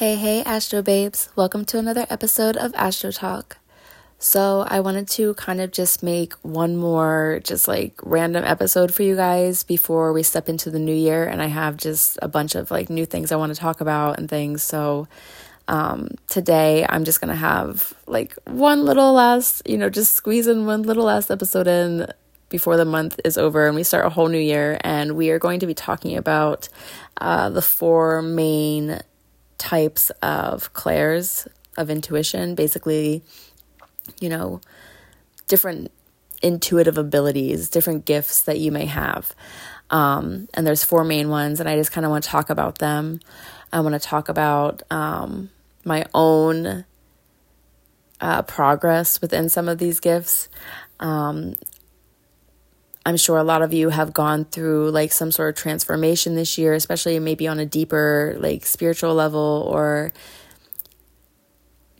Hey, hey, Astro Babes. Welcome to another episode of Astro Talk. So, I wanted to kind of just make one more, just like random episode for you guys before we step into the new year. And I have just a bunch of like new things I want to talk about and things. So, um, today I'm just gonna have like one little last, you know, just squeeze in one little last episode in before the month is over and we start a whole new year. And we are going to be talking about uh, the four main types of clairs of intuition, basically, you know, different intuitive abilities, different gifts that you may have. Um, and there's four main ones, and I just kind of want to talk about them. I want to talk about um, my own uh, progress within some of these gifts. Um, I'm sure a lot of you have gone through like some sort of transformation this year, especially maybe on a deeper, like spiritual level or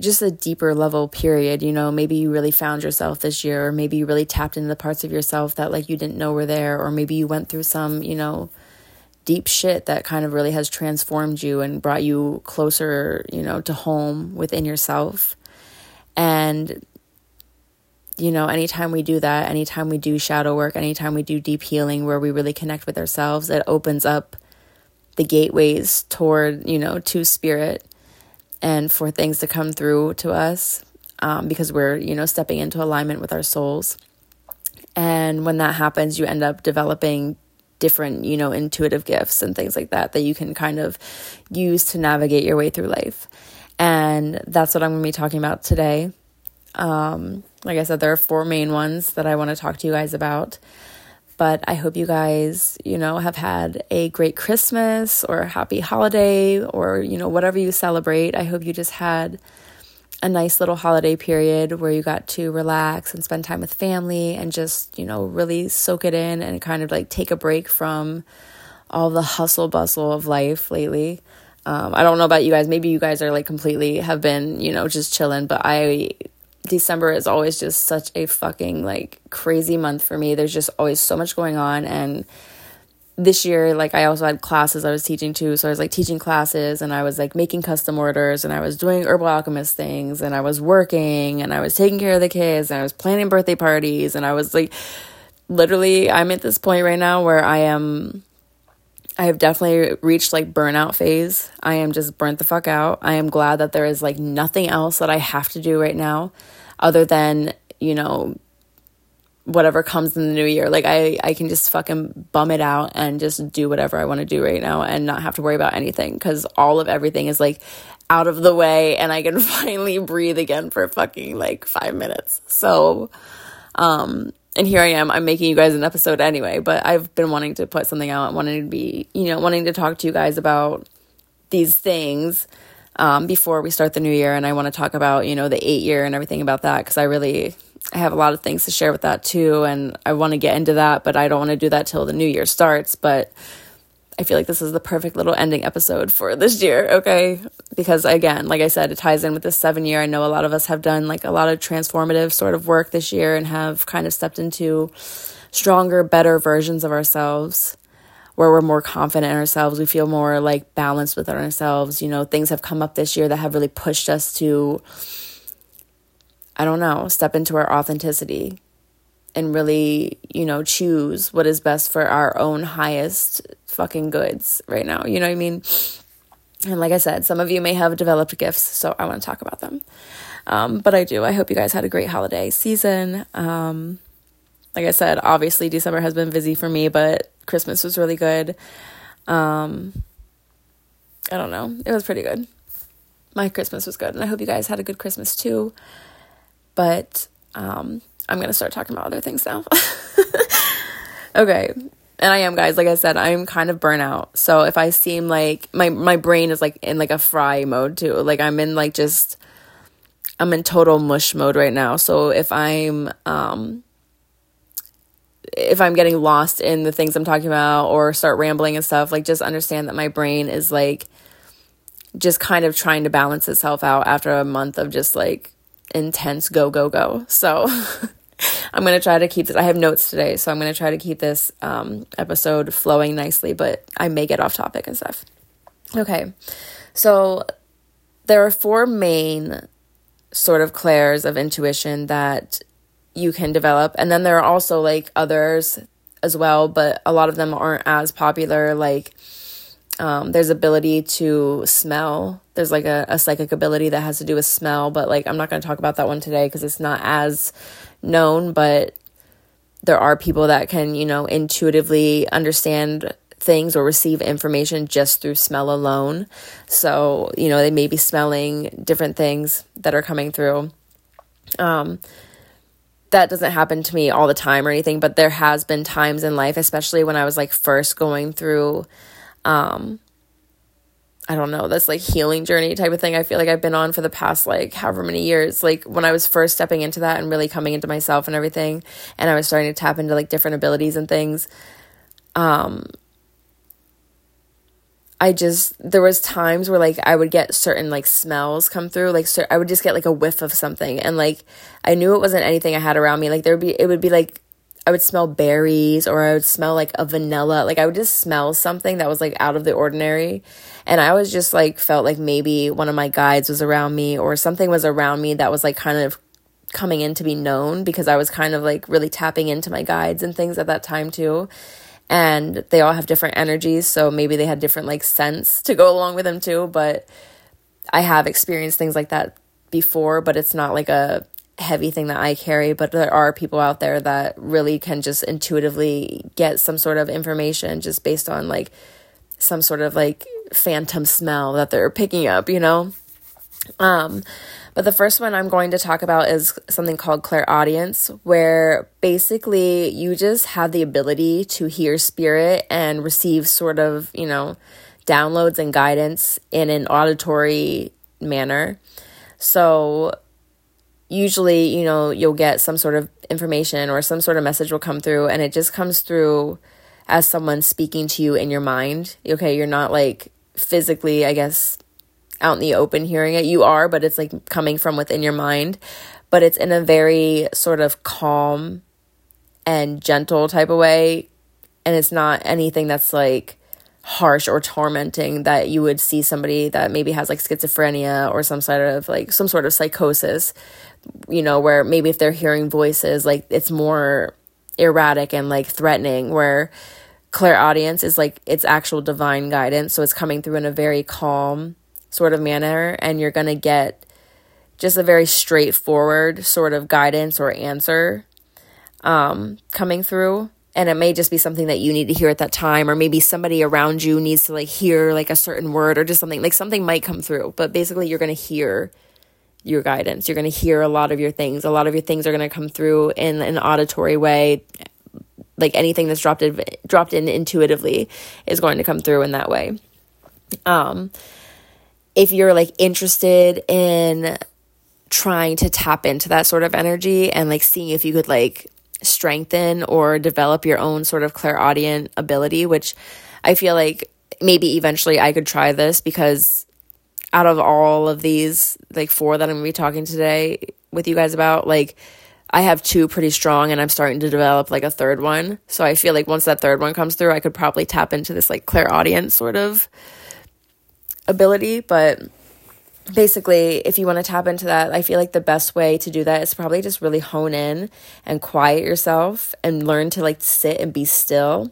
just a deeper level period. You know, maybe you really found yourself this year, or maybe you really tapped into the parts of yourself that like you didn't know were there, or maybe you went through some, you know, deep shit that kind of really has transformed you and brought you closer, you know, to home within yourself. And you know, anytime we do that, anytime we do shadow work, anytime we do deep healing where we really connect with ourselves, it opens up the gateways toward, you know, to spirit and for things to come through to us um, because we're, you know, stepping into alignment with our souls. And when that happens, you end up developing different, you know, intuitive gifts and things like that that you can kind of use to navigate your way through life. And that's what I'm going to be talking about today. Um, like I said, there are four main ones that I want to talk to you guys about. But I hope you guys, you know, have had a great Christmas or a happy holiday or, you know, whatever you celebrate. I hope you just had a nice little holiday period where you got to relax and spend time with family and just, you know, really soak it in and kind of like take a break from all the hustle bustle of life lately. Um, I don't know about you guys. Maybe you guys are like completely have been, you know, just chilling, but I December is always just such a fucking like crazy month for me. There's just always so much going on and this year like I also had classes I was teaching too. So I was like teaching classes and I was like making custom orders and I was doing herbal alchemist things and I was working and I was taking care of the kids and I was planning birthday parties and I was like literally I'm at this point right now where I am I have definitely reached like burnout phase. I am just burnt the fuck out. I am glad that there is like nothing else that I have to do right now other than, you know, whatever comes in the new year. Like I I can just fucking bum it out and just do whatever I want to do right now and not have to worry about anything cuz all of everything is like out of the way and I can finally breathe again for fucking like 5 minutes. So um and here I am. I'm making you guys an episode anyway, but I've been wanting to put something out, wanting to be, you know, wanting to talk to you guys about these things um, before we start the new year. And I want to talk about, you know, the eight year and everything about that because I really I have a lot of things to share with that too, and I want to get into that, but I don't want to do that till the new year starts. But I feel like this is the perfect little ending episode for this year, okay? Because again, like I said, it ties in with this seven year. I know a lot of us have done like a lot of transformative sort of work this year and have kind of stepped into stronger, better versions of ourselves where we're more confident in ourselves. We feel more like balanced within ourselves. You know, things have come up this year that have really pushed us to, I don't know, step into our authenticity and really, you know, choose what is best for our own highest fucking goods right now. You know what I mean? And like I said, some of you may have developed gifts, so I want to talk about them. Um, but I do. I hope you guys had a great holiday season. Um, like I said, obviously December has been busy for me, but Christmas was really good. Um, I don't know. It was pretty good. My Christmas was good, and I hope you guys had a good Christmas too. But um, I'm going to start talking about other things now. okay. And I am guys, like I said, I'm kind of burnout. So if I seem like my my brain is like in like a fry mode too. Like I'm in like just I'm in total mush mode right now. So if I'm um if I'm getting lost in the things I'm talking about or start rambling and stuff, like just understand that my brain is like just kind of trying to balance itself out after a month of just like intense go go go. So I'm going to try to keep this. I have notes today, so I'm going to try to keep this um, episode flowing nicely, but I may get off topic and stuff. Okay. So there are four main sort of clairs of intuition that you can develop. And then there are also like others as well, but a lot of them aren't as popular. Like, um, there's ability to smell. There's like a, a psychic ability that has to do with smell, but like I'm not going to talk about that one today because it's not as known. But there are people that can, you know, intuitively understand things or receive information just through smell alone. So, you know, they may be smelling different things that are coming through. Um, that doesn't happen to me all the time or anything, but there has been times in life, especially when I was like first going through um I don't know, this like healing journey type of thing I feel like I've been on for the past like however many years. Like when I was first stepping into that and really coming into myself and everything, and I was starting to tap into like different abilities and things, um, I just there was times where like I would get certain like smells come through like cer- I would just get like a whiff of something. And like I knew it wasn't anything I had around me. Like there would be it would be like I would smell berries or I would smell like a vanilla. Like I would just smell something that was like out of the ordinary. And I always just like felt like maybe one of my guides was around me or something was around me that was like kind of coming in to be known because I was kind of like really tapping into my guides and things at that time too and they all have different energies so maybe they had different like scents to go along with them too but i have experienced things like that before but it's not like a heavy thing that i carry but there are people out there that really can just intuitively get some sort of information just based on like some sort of like phantom smell that they're picking up you know um but the first one I'm going to talk about is something called clairaudience, where basically you just have the ability to hear spirit and receive sort of, you know, downloads and guidance in an auditory manner. So usually, you know, you'll get some sort of information or some sort of message will come through and it just comes through as someone speaking to you in your mind. Okay, you're not like physically, I guess, out in the open hearing it. You are, but it's like coming from within your mind. But it's in a very sort of calm and gentle type of way. And it's not anything that's like harsh or tormenting that you would see somebody that maybe has like schizophrenia or some sort of like some sort of psychosis, you know, where maybe if they're hearing voices, like it's more erratic and like threatening, where clairaudience is like it's actual divine guidance. So it's coming through in a very calm sort of manner and you're going to get just a very straightforward sort of guidance or answer um, coming through. And it may just be something that you need to hear at that time or maybe somebody around you needs to like hear like a certain word or just something like something might come through. But basically you're going to hear your guidance. You're going to hear a lot of your things. A lot of your things are going to come through in an auditory way. Like anything that's dropped in, dropped in intuitively is going to come through in that way. Um if you're like interested in trying to tap into that sort of energy and like seeing if you could like strengthen or develop your own sort of clairaudient ability, which I feel like maybe eventually I could try this because out of all of these, like four that I'm gonna be talking today with you guys about, like I have two pretty strong and I'm starting to develop like a third one. So I feel like once that third one comes through, I could probably tap into this like clairaudient sort of ability, but basically, if you want to tap into that, I feel like the best way to do that is probably just really hone in and quiet yourself and learn to like sit and be still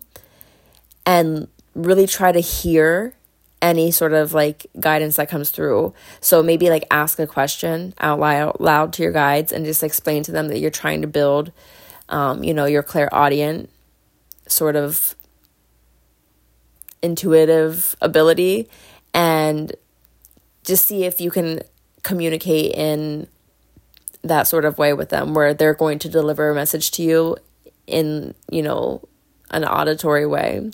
and really try to hear any sort of like guidance that comes through. So maybe like ask a question out loud, to your guides and just explain to them that you're trying to build, um, you know, your clairaudient sort of intuitive ability and just see if you can communicate in that sort of way with them where they're going to deliver a message to you in, you know, an auditory way.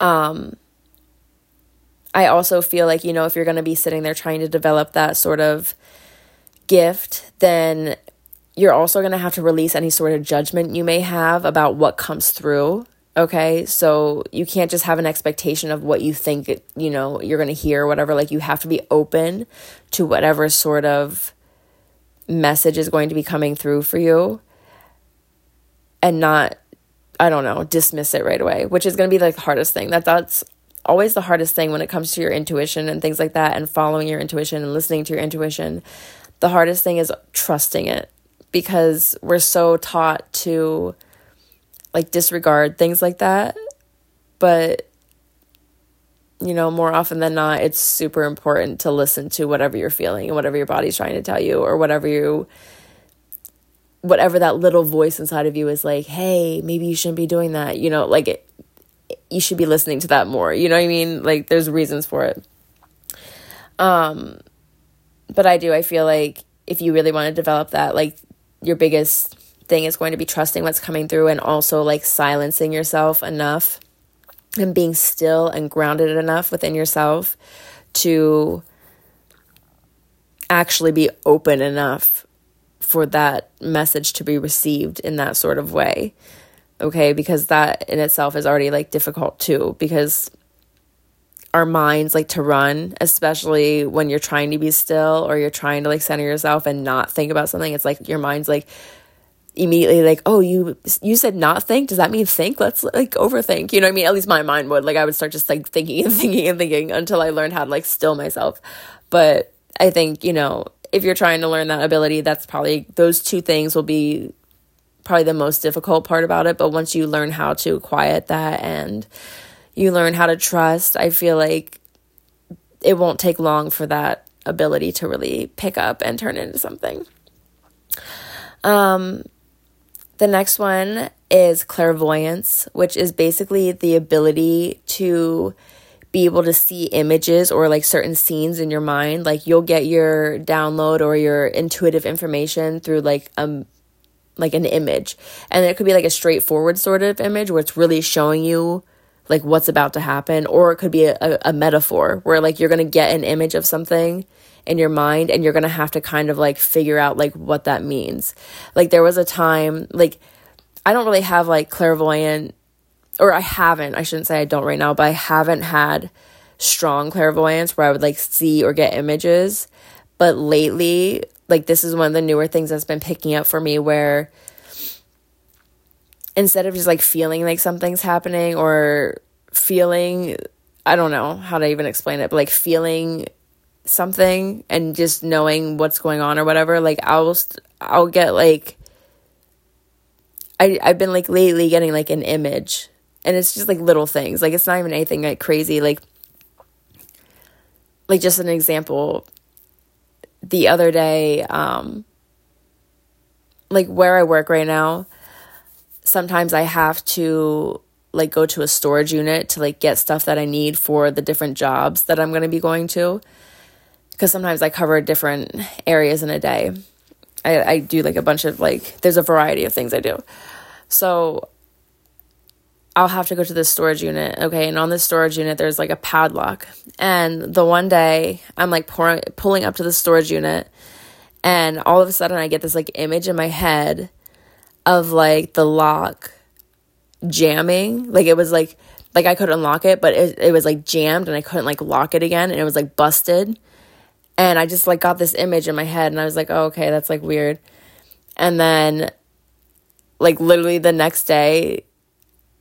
Um I also feel like, you know, if you're going to be sitting there trying to develop that sort of gift, then you're also going to have to release any sort of judgment you may have about what comes through Okay, so you can't just have an expectation of what you think, you know, you're going to hear, whatever. Like, you have to be open to whatever sort of message is going to be coming through for you and not, I don't know, dismiss it right away, which is going to be like the hardest thing. That that's always the hardest thing when it comes to your intuition and things like that and following your intuition and listening to your intuition. The hardest thing is trusting it because we're so taught to like disregard things like that. But you know, more often than not, it's super important to listen to whatever you're feeling and whatever your body's trying to tell you or whatever you whatever that little voice inside of you is like, "Hey, maybe you shouldn't be doing that." You know, like it, you should be listening to that more. You know what I mean? Like there's reasons for it. Um but I do I feel like if you really want to develop that like your biggest thing is going to be trusting what's coming through and also like silencing yourself enough and being still and grounded enough within yourself to actually be open enough for that message to be received in that sort of way okay? Because that in itself is already like difficult too because our minds like to run especially when you're trying to be still or you're trying to like center yourself and not think about something. It's like your mind's like immediately like oh you you said not think? Does that mean think? Let's like overthink. You know what i mean? At least my mind would. Like i would start just like thinking and thinking and thinking until i learned how to like still myself. But i think you know if you're trying to learn that ability that's probably those two things will be probably the most difficult part about it. But once you learn how to quiet that and you learn how to trust, I feel like it won't take long for that ability to really pick up and turn into something. Um, the next one is clairvoyance, which is basically the ability to be able to see images or like certain scenes in your mind. Like you'll get your download or your intuitive information through like a like an image. And it could be like a straightforward sort of image where it's really showing you like what's about to happen or it could be a, a, a metaphor where like you're going to get an image of something in your mind and you're going to have to kind of like figure out like what that means. Like there was a time like I don't really have like clairvoyant or I haven't, I shouldn't say I don't right now, but I haven't had strong clairvoyance where I would like see or get images. But lately, like this is one of the newer things that's been picking up for me where instead of just like feeling like something's happening or feeling I don't know how to even explain it, but like feeling something and just knowing what's going on or whatever, like I'll I'll get like I I've been like lately getting like an image and it's just like little things. Like it's not even anything like crazy like like just an example the other day, um, like where I work right now, sometimes I have to like go to a storage unit to like get stuff that I need for the different jobs that I'm going to be going to. Because sometimes I cover different areas in a day. I, I do like a bunch of like, there's a variety of things I do. So I'll have to go to this storage unit. Okay. And on this storage unit, there's like a padlock. And the one day I'm like pour- pulling up to the storage unit, and all of a sudden I get this like image in my head of like the lock jamming. Like it was like, like I could unlock it, but it, it was like jammed and I couldn't like lock it again. And it was like busted. And I just like got this image in my head and I was like, oh, okay, that's like weird. And then, like, literally the next day,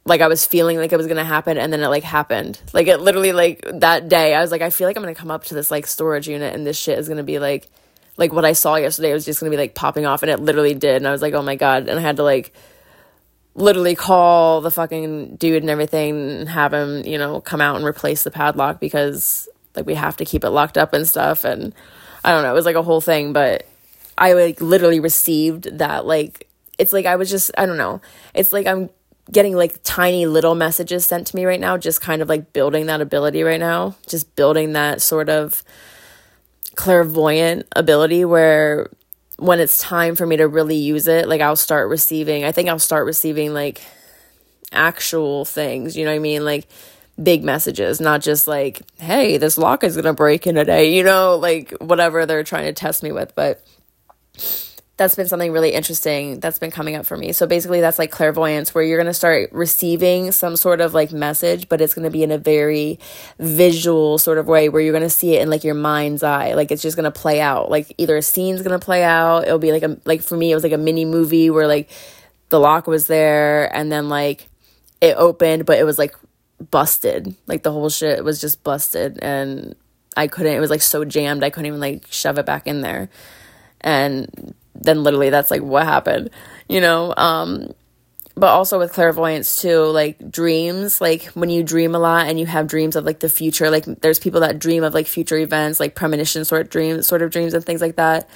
like I was feeling like it was gonna happen and then it like happened. Like it literally like that day I was like, I feel like I'm gonna come up to this like storage unit and this shit is gonna be like like what I saw yesterday was just gonna be like popping off and it literally did and I was like, Oh my god and I had to like literally call the fucking dude and everything and have him, you know, come out and replace the padlock because like we have to keep it locked up and stuff and I don't know, it was like a whole thing, but I like literally received that like it's like I was just I don't know. It's like I'm getting like tiny little messages sent to me right now, just kind of like building that ability right now, just building that sort of clairvoyant ability where when it's time for me to really use it, like I'll start receiving, I think I'll start receiving like actual things, you know what I mean? Like big messages, not just like, hey, this lock is going to break in a day, you know, like whatever they're trying to test me with. But that's been something really interesting that's been coming up for me. So basically that's like clairvoyance where you're going to start receiving some sort of like message, but it's going to be in a very visual sort of way where you're going to see it in like your mind's eye. Like it's just going to play out. Like either a scene's going to play out. It'll be like a like for me it was like a mini movie where like the lock was there and then like it opened, but it was like busted. Like the whole shit was just busted and I couldn't it was like so jammed I couldn't even like shove it back in there. And then literally that's like what happened, you know? Um but also with clairvoyance too, like dreams, like when you dream a lot and you have dreams of like the future, like there's people that dream of like future events, like premonition sort of dreams, sort of dreams and things like that.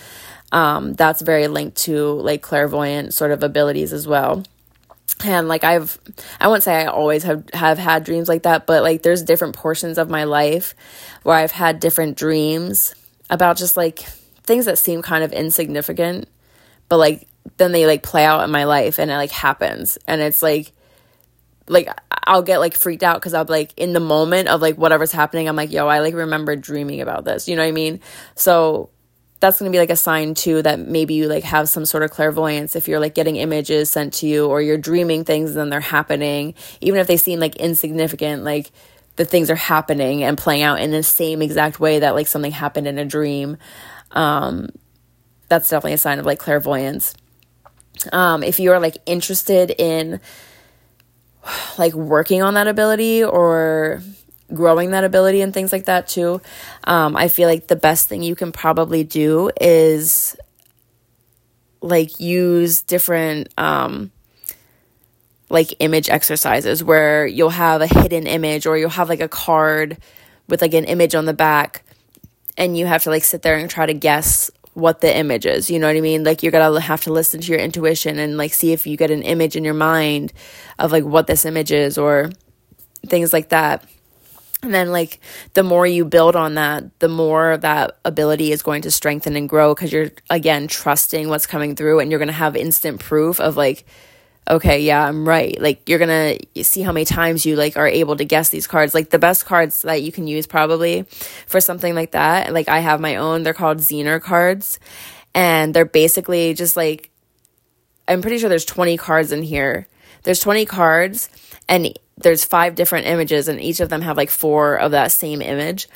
Um, that's very linked to like clairvoyant sort of abilities as well and like I've I won't say I always have have had dreams like that, but like there's different portions of my life where I've had different dreams about just like things that seem kind of insignificant, but like then they like play out in my life and it like happens and it's like like I'll get like freaked out because I'm like in the moment of like whatever's happening, I'm like, yo, I like remember dreaming about this. You know what I mean? So that's going to be like a sign too that maybe you like have some sort of clairvoyance if you're like getting images sent to you or you're dreaming things and then they're happening even if they seem like insignificant like the things are happening and playing out in the same exact way that like something happened in a dream um that's definitely a sign of like clairvoyance. Um if you're like interested in like working on that ability or growing that ability and things like that too. Um, I feel like the best thing you can probably do is like use different um, like image exercises where you'll have a hidden image or you'll have like a card with like an image on the back and you have to like sit there and try to guess what the image is. You know what I mean? Like you're gonna have to listen to your intuition and like see if you get an image in your mind of like what this image is or things like that. And then, like, the more you build on that, the more that ability is going to strengthen and grow because you're, again, trusting what's coming through and you're going to have instant proof of, like, okay, yeah, I'm right. Like, you're going to see how many times you, like, are able to guess these cards. Like, the best cards that you can use probably for something like that, like, I have my own, they're called Zener cards. And they're basically just like, I'm pretty sure there's 20 cards in here. There's 20 cards and there's five different images and each of them have like four of that same image.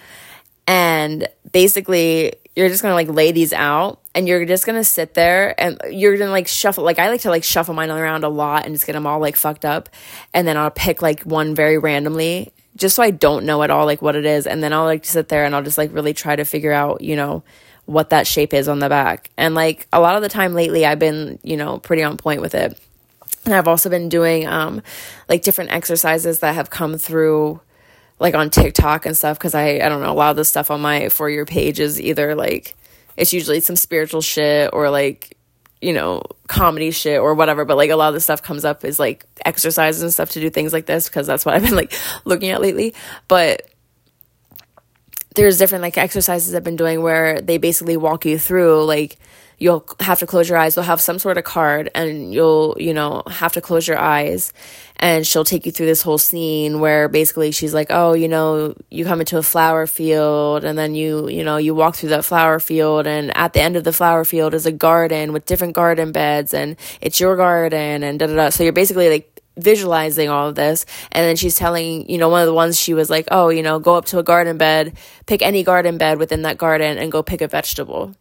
And basically you're just gonna like lay these out and you're just gonna sit there and you're gonna like shuffle like i like to like shuffle mine around a lot and just get them all like fucked up and then i'll pick like one very randomly just so i don't know at all like what it is and then i'll like sit there and i'll just like really try to figure out you know what that shape is on the back. And like a lot of the time lately i've been you know pretty on point with it and I've also been doing um, like different exercises that have come through like on TikTok and stuff because I I don't know a lot of the stuff on my for your page is either like it's usually some spiritual shit or like you know comedy shit or whatever but like a lot of the stuff comes up is like exercises and stuff to do things like this because that's what I've been like looking at lately. But there's different like exercises I've been doing where they basically walk you through like you'll have to close your eyes. They'll have some sort of card and you'll, you know, have to close your eyes. And she'll take you through this whole scene where basically she's like, oh, you know, you come into a flower field and then you, you know, you walk through that flower field and at the end of the flower field is a garden with different garden beds and it's your garden and da da da. So you're basically like, visualizing all of this. And then she's telling you know one of the ones she was like oh you know go up to a garden bed pick any garden bed within that garden and go pick a vegetable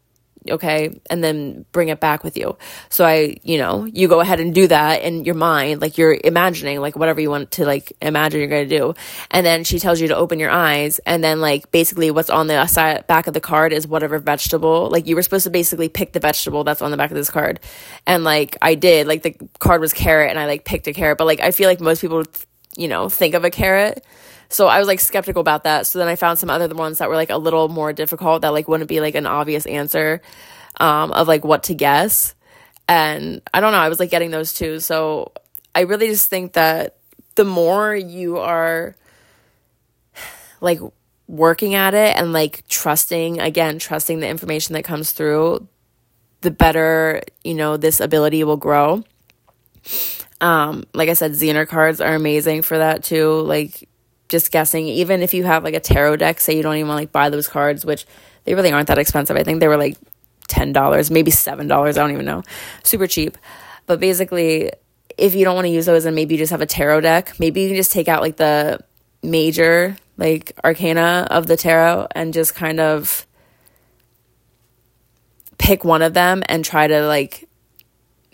okay and then bring it back with you. So i you know you go ahead and do that in your mind like you're imagining like whatever you want to like imagine you're going to do. And then she tells you to open your eyes and then like basically what's on the side back of the card is whatever vegetable like you were supposed to basically pick the vegetable that's on the back of this card. And like i did like the card was carrot and i like picked a carrot. But like i feel like most people you know think of a carrot so I was like skeptical about that. So then I found some other ones that were like a little more difficult that like wouldn't be like an obvious answer um, of like what to guess. And I don't know, I was like getting those too. So I really just think that the more you are like working at it and like trusting, again, trusting the information that comes through, the better, you know, this ability will grow. Um, like I said, Zener cards are amazing for that too. Like just guessing, even if you have like a tarot deck, say you don't even want to like buy those cards, which they really aren't that expensive. I think they were like $10, maybe $7. I don't even know. Super cheap. But basically, if you don't want to use those and maybe you just have a tarot deck, maybe you can just take out like the major like arcana of the tarot and just kind of pick one of them and try to like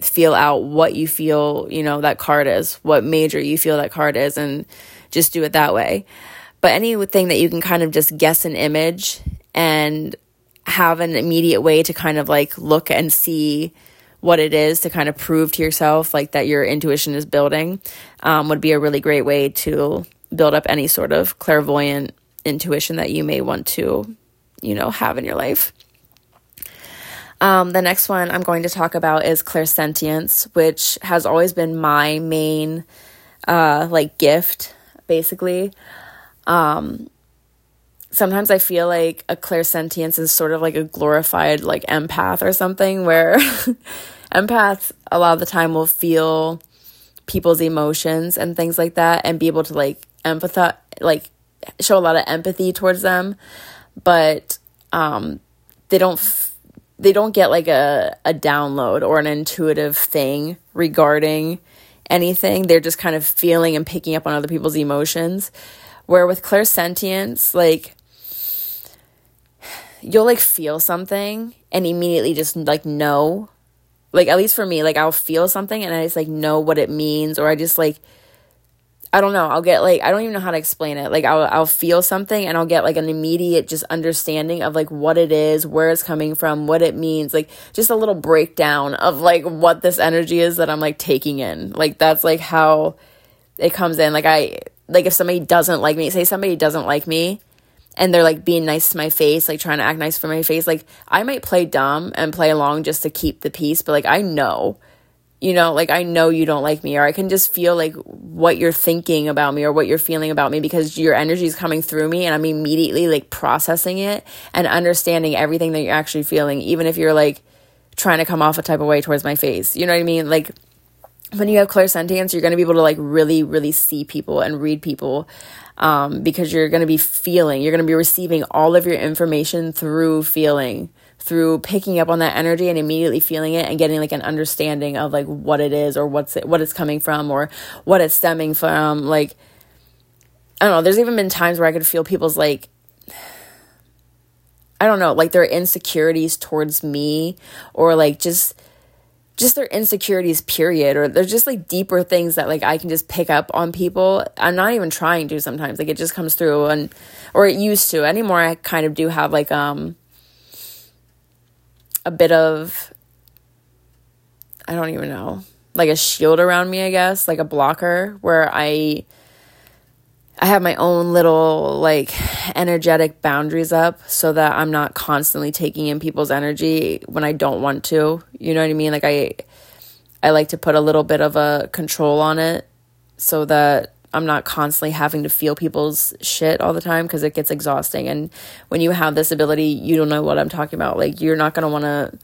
feel out what you feel, you know, that card is, what major you feel that card is and just do it that way. But anything that you can kind of just guess an image and have an immediate way to kind of like look and see what it is to kind of prove to yourself like that your intuition is building um, would be a really great way to build up any sort of clairvoyant intuition that you may want to you know have in your life um, the next one I'm going to talk about is clairsentience, which has always been my main uh, like gift, basically. Um, sometimes I feel like a clairsentience is sort of like a glorified like empath or something, where empaths a lot of the time will feel people's emotions and things like that, and be able to like empathize, like show a lot of empathy towards them, but um, they don't. F- they don't get like a, a download or an intuitive thing regarding anything. They're just kind of feeling and picking up on other people's emotions. Where with clairsentience, like you'll like feel something and immediately just like know. Like at least for me, like I'll feel something and I just like know what it means or I just like I don't know. I'll get like I don't even know how to explain it. Like I'll I'll feel something and I'll get like an immediate just understanding of like what it is, where it's coming from, what it means, like just a little breakdown of like what this energy is that I'm like taking in. Like that's like how it comes in. Like I like if somebody doesn't like me, say somebody doesn't like me and they're like being nice to my face, like trying to act nice for my face, like I might play dumb and play along just to keep the peace, but like I know you know, like I know you don't like me, or I can just feel like what you're thinking about me or what you're feeling about me because your energy is coming through me and I'm immediately like processing it and understanding everything that you're actually feeling, even if you're like trying to come off a type of way towards my face. You know what I mean? Like when you have clairsentience, you're going to be able to like really, really see people and read people um, because you're going to be feeling, you're going to be receiving all of your information through feeling through picking up on that energy and immediately feeling it and getting like an understanding of like what it is or what's it, what it's coming from or what it's stemming from like I don't know there's even been times where I could feel people's like I don't know like their insecurities towards me or like just just their insecurities period or there's just like deeper things that like I can just pick up on people. I'm not even trying to sometimes like it just comes through and or it used to anymore I kind of do have like um a bit of I don't even know, like a shield around me, I guess, like a blocker where I I have my own little like energetic boundaries up so that I'm not constantly taking in people's energy when I don't want to. You know what I mean? Like I I like to put a little bit of a control on it so that I'm not constantly having to feel people's shit all the time because it gets exhausting. And when you have this ability, you don't know what I'm talking about. Like you're not gonna want to.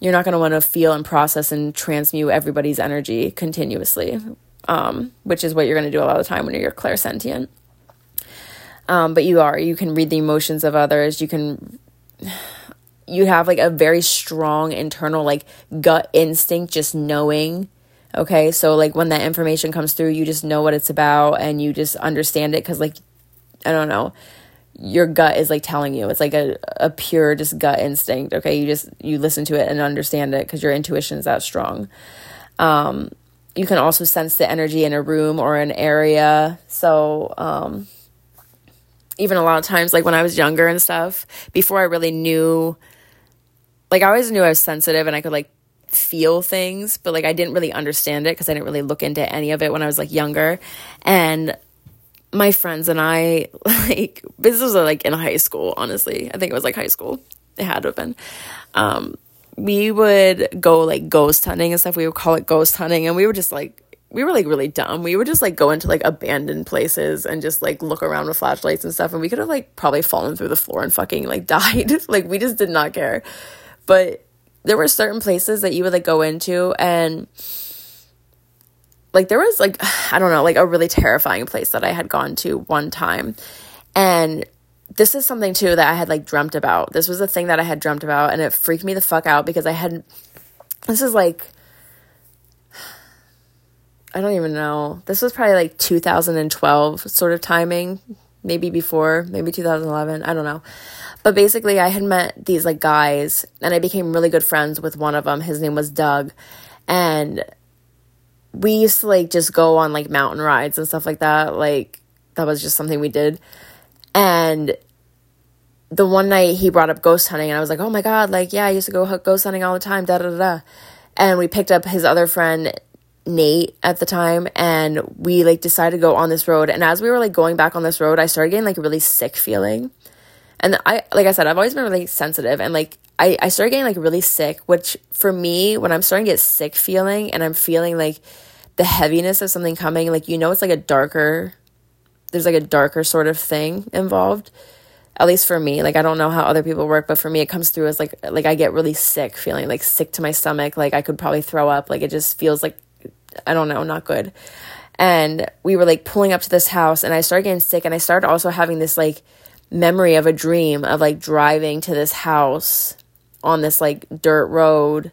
You're not going to want to feel and process and transmute everybody's energy continuously, um, which is what you're going to do a lot of the time when you're clairsentient. Um, but you are. You can read the emotions of others. You can. You have like a very strong internal like gut instinct, just knowing Okay, so like when that information comes through, you just know what it's about and you just understand it because, like, I don't know, your gut is like telling you. It's like a, a pure just gut instinct. Okay, you just you listen to it and understand it because your intuition is that strong. Um, you can also sense the energy in a room or an area. So, um, even a lot of times, like when I was younger and stuff, before I really knew, like I always knew I was sensitive and I could like feel things, but like I didn't really understand it because I didn't really look into any of it when I was like younger. And my friends and I, like, this was like in high school, honestly. I think it was like high school. It had to have been. Um, we would go like ghost hunting and stuff. We would call it ghost hunting. And we were just like, we were like really dumb. We would just like go into like abandoned places and just like look around with flashlights and stuff. And we could have like probably fallen through the floor and fucking like died. like we just did not care. But there were certain places that you would like go into and like there was like I don't know, like a really terrifying place that I had gone to one time. And this is something too that I had like dreamt about. This was a thing that I had dreamt about and it freaked me the fuck out because I had this is like I don't even know. This was probably like 2012 sort of timing, maybe before, maybe 2011, I don't know. But basically, I had met these like guys, and I became really good friends with one of them. His name was Doug, and we used to like just go on like mountain rides and stuff like that. Like that was just something we did. And the one night he brought up ghost hunting and I was like, "Oh my god, like yeah, I used to go ghost hunting all the time." Da da da. And we picked up his other friend Nate at the time and we like decided to go on this road and as we were like going back on this road, I started getting like a really sick feeling. And I like I said, I've always been really sensitive and like I, I started getting like really sick, which for me, when I'm starting to get sick feeling and I'm feeling like the heaviness of something coming, like you know it's like a darker there's like a darker sort of thing involved. At least for me. Like I don't know how other people work, but for me it comes through as like like I get really sick, feeling like sick to my stomach, like I could probably throw up. Like it just feels like I don't know, not good. And we were like pulling up to this house and I started getting sick and I started also having this like memory of a dream of like driving to this house on this like dirt road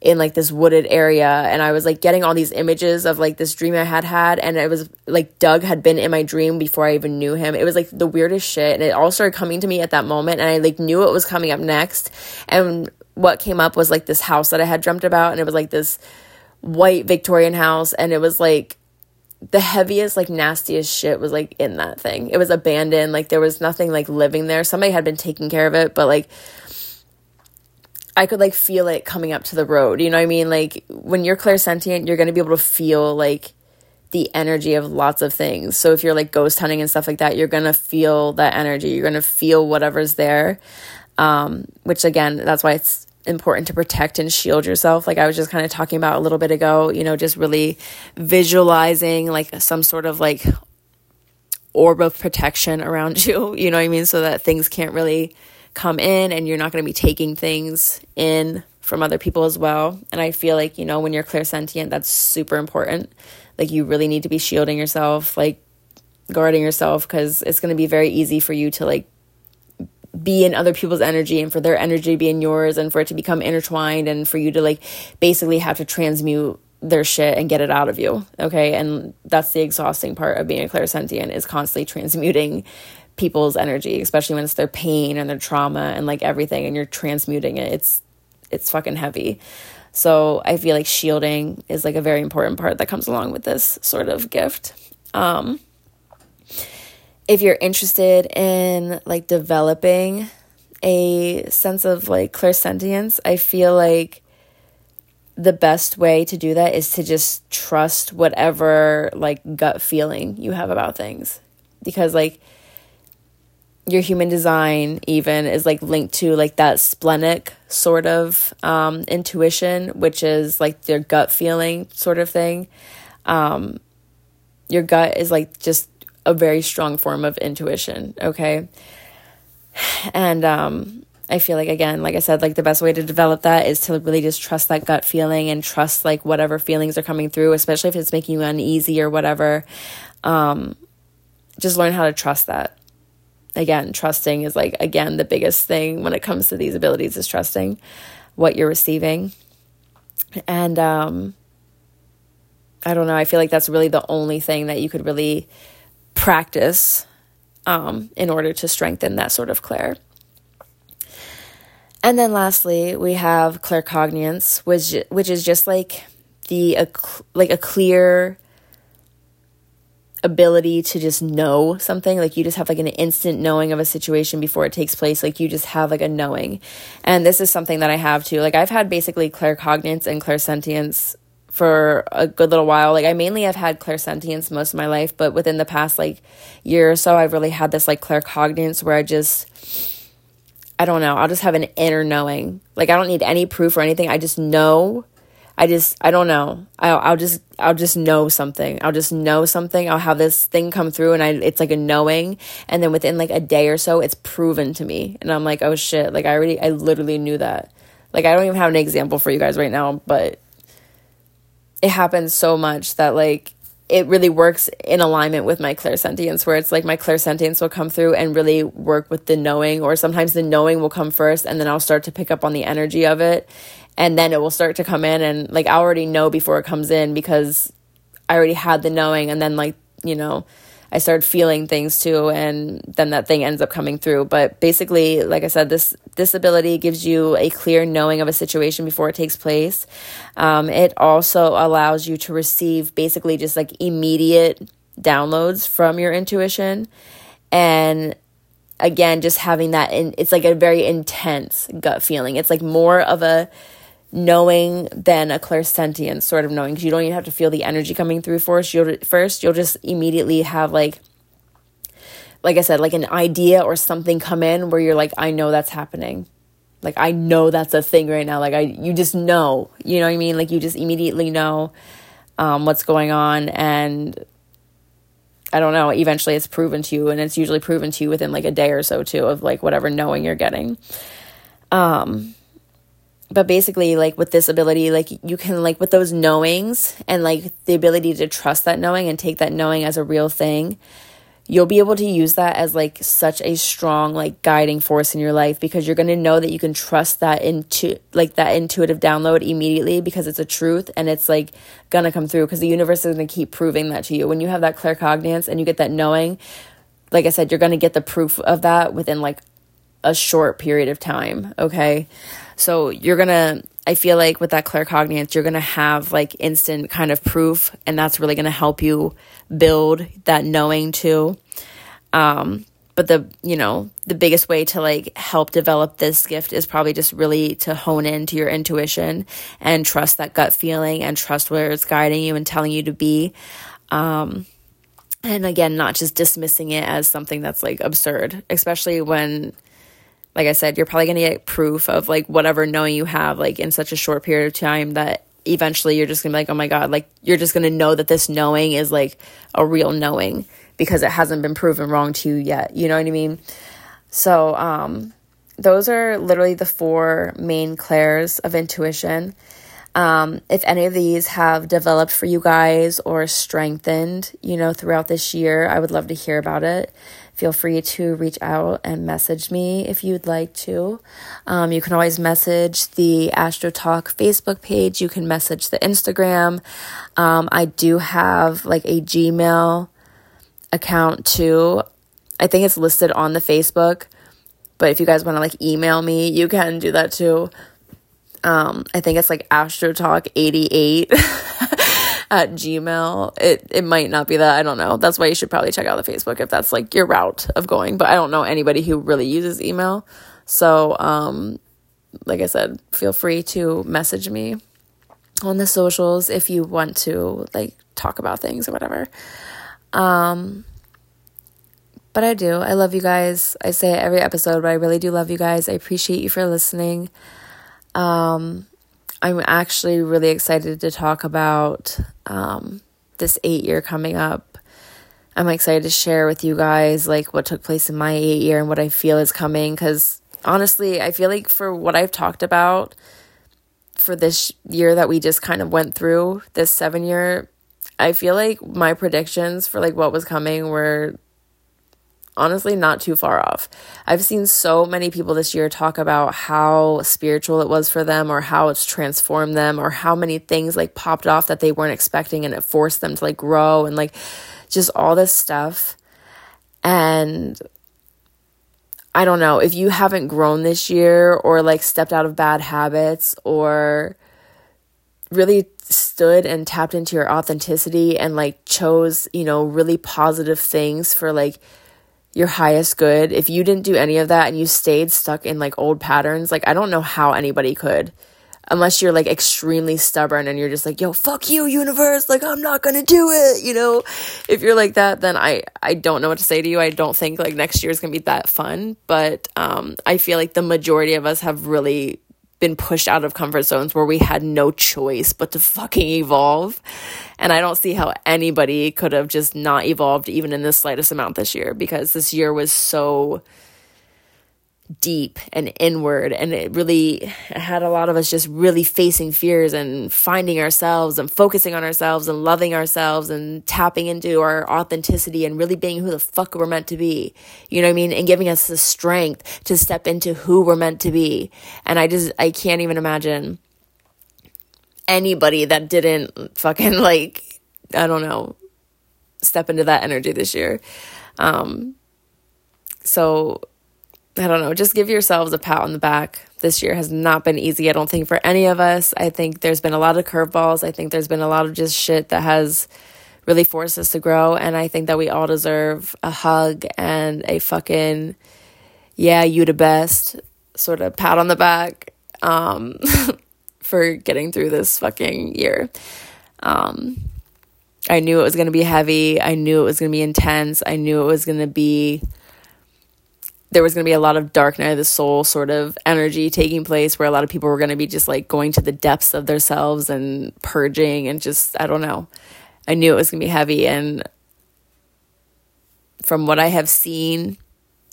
in like this wooded area and I was like getting all these images of like this dream I had had and it was like Doug had been in my dream before I even knew him. It was like the weirdest shit and it all started coming to me at that moment and I like knew what was coming up next and what came up was like this house that I had dreamt about and it was like this white Victorian house and it was like the heaviest like nastiest shit was like in that thing. It was abandoned, like there was nothing like living there. Somebody had been taking care of it, but like I could like feel it coming up to the road. You know what I mean? Like when you're clairsentient, you're to be able to feel like the energy of lots of things. So if you're like ghost hunting and stuff like that, you're to feel that energy. You're to feel whatever's there. Um, which again, that's why it's important to protect and shield yourself. Like I was just kind of talking about a little bit ago, you know, just really visualizing like some sort of like orb of protection around you, you know what I mean? So that things can't really come in and you're not going to be taking things in from other people as well. And I feel like, you know, when you're clairsentient, that's super important. Like you really need to be shielding yourself, like guarding yourself because it's going to be very easy for you to like be in other people's energy and for their energy to be in yours and for it to become intertwined and for you to like basically have to transmute their shit and get it out of you. Okay. And that's the exhausting part of being a clairsentient is constantly transmuting people's energy, especially when it's their pain and their trauma and like everything and you're transmuting it. It's it's fucking heavy. So I feel like shielding is like a very important part that comes along with this sort of gift. Um if you're interested in like developing a sense of like clairsentience, I feel like the best way to do that is to just trust whatever like gut feeling you have about things because like your human design even is like linked to like that splenic sort of um, intuition, which is like your gut feeling sort of thing. Um, your gut is like just a very strong form of intuition, okay? And um, I feel like again, like I said, like the best way to develop that is to really just trust that gut feeling and trust like whatever feelings are coming through, especially if it's making you uneasy or whatever. Um, just learn how to trust that again, trusting is like, again, the biggest thing when it comes to these abilities is trusting what you're receiving. And um, I don't know, I feel like that's really the only thing that you could really practice um, in order to strengthen that sort of clair. And then lastly, we have claircognizance, which which is just like the like a clear ability to just know something. Like you just have like an instant knowing of a situation before it takes place. Like you just have like a knowing. And this is something that i have too. Like i've had basically claircognizance and clairsentience for a good little while like i mainly have had clairsentience most of my life but within the past like year or so i've really had this like claircognizance where i just i don't know i'll just have an inner knowing like i don't need any proof or anything i just know I just I don't know. I'll I'll just I'll just know something. I'll just know something. I'll have this thing come through and I it's like a knowing and then within like a day or so it's proven to me and I'm like, "Oh shit, like I already I literally knew that." Like I don't even have an example for you guys right now, but it happens so much that like it really works in alignment with my clairsentience where it's like my clairsentience will come through and really work with the knowing or sometimes the knowing will come first and then I'll start to pick up on the energy of it. And then it will start to come in and like I already know before it comes in because I already had the knowing and then like, you know, I started feeling things too, and then that thing ends up coming through. But basically, like I said, this disability gives you a clear knowing of a situation before it takes place. Um, it also allows you to receive basically just like immediate downloads from your intuition, and again, just having that, in, it's like a very intense gut feeling. It's like more of a knowing than a clairsentient sort of knowing because you don't even have to feel the energy coming through first. You'll first you'll just immediately have like like I said, like an idea or something come in where you're like, I know that's happening. Like I know that's a thing right now. Like I you just know. You know what I mean? Like you just immediately know um, what's going on and I don't know, eventually it's proven to you and it's usually proven to you within like a day or so too of like whatever knowing you're getting. Um but basically like with this ability like you can like with those knowings and like the ability to trust that knowing and take that knowing as a real thing you'll be able to use that as like such a strong like guiding force in your life because you're going to know that you can trust that into like that intuitive download immediately because it's a truth and it's like going to come through because the universe is going to keep proving that to you. When you have that claircognizance and you get that knowing like i said you're going to get the proof of that within like a short period of time okay so you're going to, I feel like with that claircognizance, you're going to have like instant kind of proof, and that's really going to help you build that knowing too. Um, but the, you know, the biggest way to like help develop this gift is probably just really to hone into your intuition and trust that gut feeling and trust where it's guiding you and telling you to be. Um, and again, not just dismissing it as something that's like absurd, especially when like I said, you're probably going to get proof of like whatever knowing you have like in such a short period of time that eventually you're just going to be like, "Oh my god, like you're just going to know that this knowing is like a real knowing because it hasn't been proven wrong to you yet." You know what I mean? So, um those are literally the four main clairs of intuition. Um, if any of these have developed for you guys or strengthened, you know, throughout this year, I would love to hear about it feel free to reach out and message me if you'd like to. Um, you can always message the Astro Talk Facebook page. You can message the Instagram. Um, I do have like a Gmail account too. I think it's listed on the Facebook, but if you guys want to like email me, you can do that too. Um, I think it's like astrotalk88 at Gmail. It it might not be that. I don't know. That's why you should probably check out the Facebook if that's like your route of going. But I don't know anybody who really uses email. So um like I said, feel free to message me on the socials if you want to like talk about things or whatever. Um but I do. I love you guys. I say it every episode, but I really do love you guys. I appreciate you for listening. Um I'm actually really excited to talk about um, this eight year coming up. I'm excited to share with you guys like what took place in my eight year and what I feel is coming because honestly, I feel like for what I've talked about for this year that we just kind of went through, this seven year, I feel like my predictions for like what was coming were honestly not too far off. I've seen so many people this year talk about how spiritual it was for them or how it's transformed them or how many things like popped off that they weren't expecting and it forced them to like grow and like just all this stuff. And I don't know, if you haven't grown this year or like stepped out of bad habits or really stood and tapped into your authenticity and like chose, you know, really positive things for like your highest good, if you didn't do any of that and you stayed stuck in like old patterns, like I don't know how anybody could. Unless you're like extremely stubborn and you're just like, yo, fuck you, universe, like I'm not gonna do it, you know? If you're like that, then I I don't know what to say to you. I don't think like next year is gonna be that fun. But um I feel like the majority of us have really been pushed out of comfort zones where we had no choice but to fucking evolve. And I don't see how anybody could have just not evolved even in the slightest amount this year because this year was so deep and inward and it really had a lot of us just really facing fears and finding ourselves and focusing on ourselves and loving ourselves and tapping into our authenticity and really being who the fuck we're meant to be. You know what i mean? And giving us the strength to step into who we're meant to be. And i just i can't even imagine anybody that didn't fucking like i don't know step into that energy this year. Um, so I don't know, just give yourselves a pat on the back. This year has not been easy, I don't think, for any of us. I think there's been a lot of curveballs. I think there's been a lot of just shit that has really forced us to grow. And I think that we all deserve a hug and a fucking, yeah, you the best sort of pat on the back um, for getting through this fucking year. Um, I knew it was going to be heavy. I knew it was going to be intense. I knew it was going to be there was going to be a lot of dark night of the soul sort of energy taking place where a lot of people were going to be just like going to the depths of themselves and purging and just I don't know. I knew it was going to be heavy and from what I have seen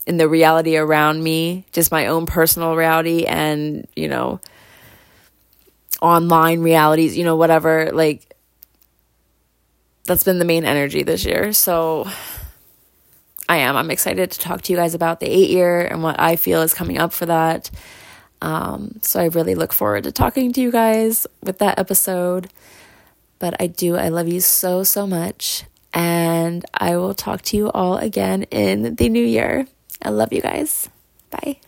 in the reality around me, just my own personal reality and, you know, online realities, you know, whatever, like that's been the main energy this year. So I am. I'm excited to talk to you guys about the eight year and what I feel is coming up for that. Um, so I really look forward to talking to you guys with that episode. But I do, I love you so, so much. And I will talk to you all again in the new year. I love you guys. Bye.